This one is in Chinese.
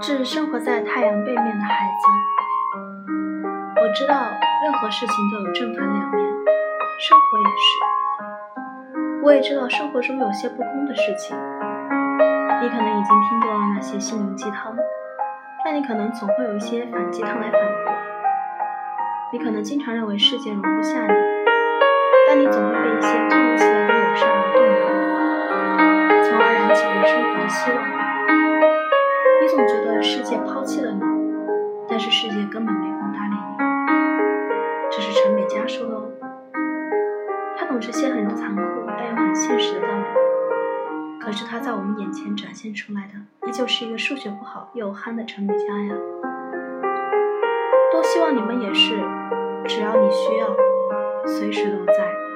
致生活在太阳背面的孩子，我知道任何事情都有正反两面，生活也是。我也知道生活中有些不公的事情。你可能已经听多了那些心灵鸡汤，但你可能总会有一些反鸡汤来反驳。你可能经常认为世界容不下你，但你总会被一些突如其来的友善而动摇，从而燃起对生活的希望。总觉得世界抛弃了你，但是世界根本没空搭理你。这是陈美嘉说的哦，他懂这些很残酷但又很现实的道理。可是他在我们眼前展现出来的，依旧是一个数学不好又憨的陈美嘉呀。多希望你们也是，只要你需要，随时都在。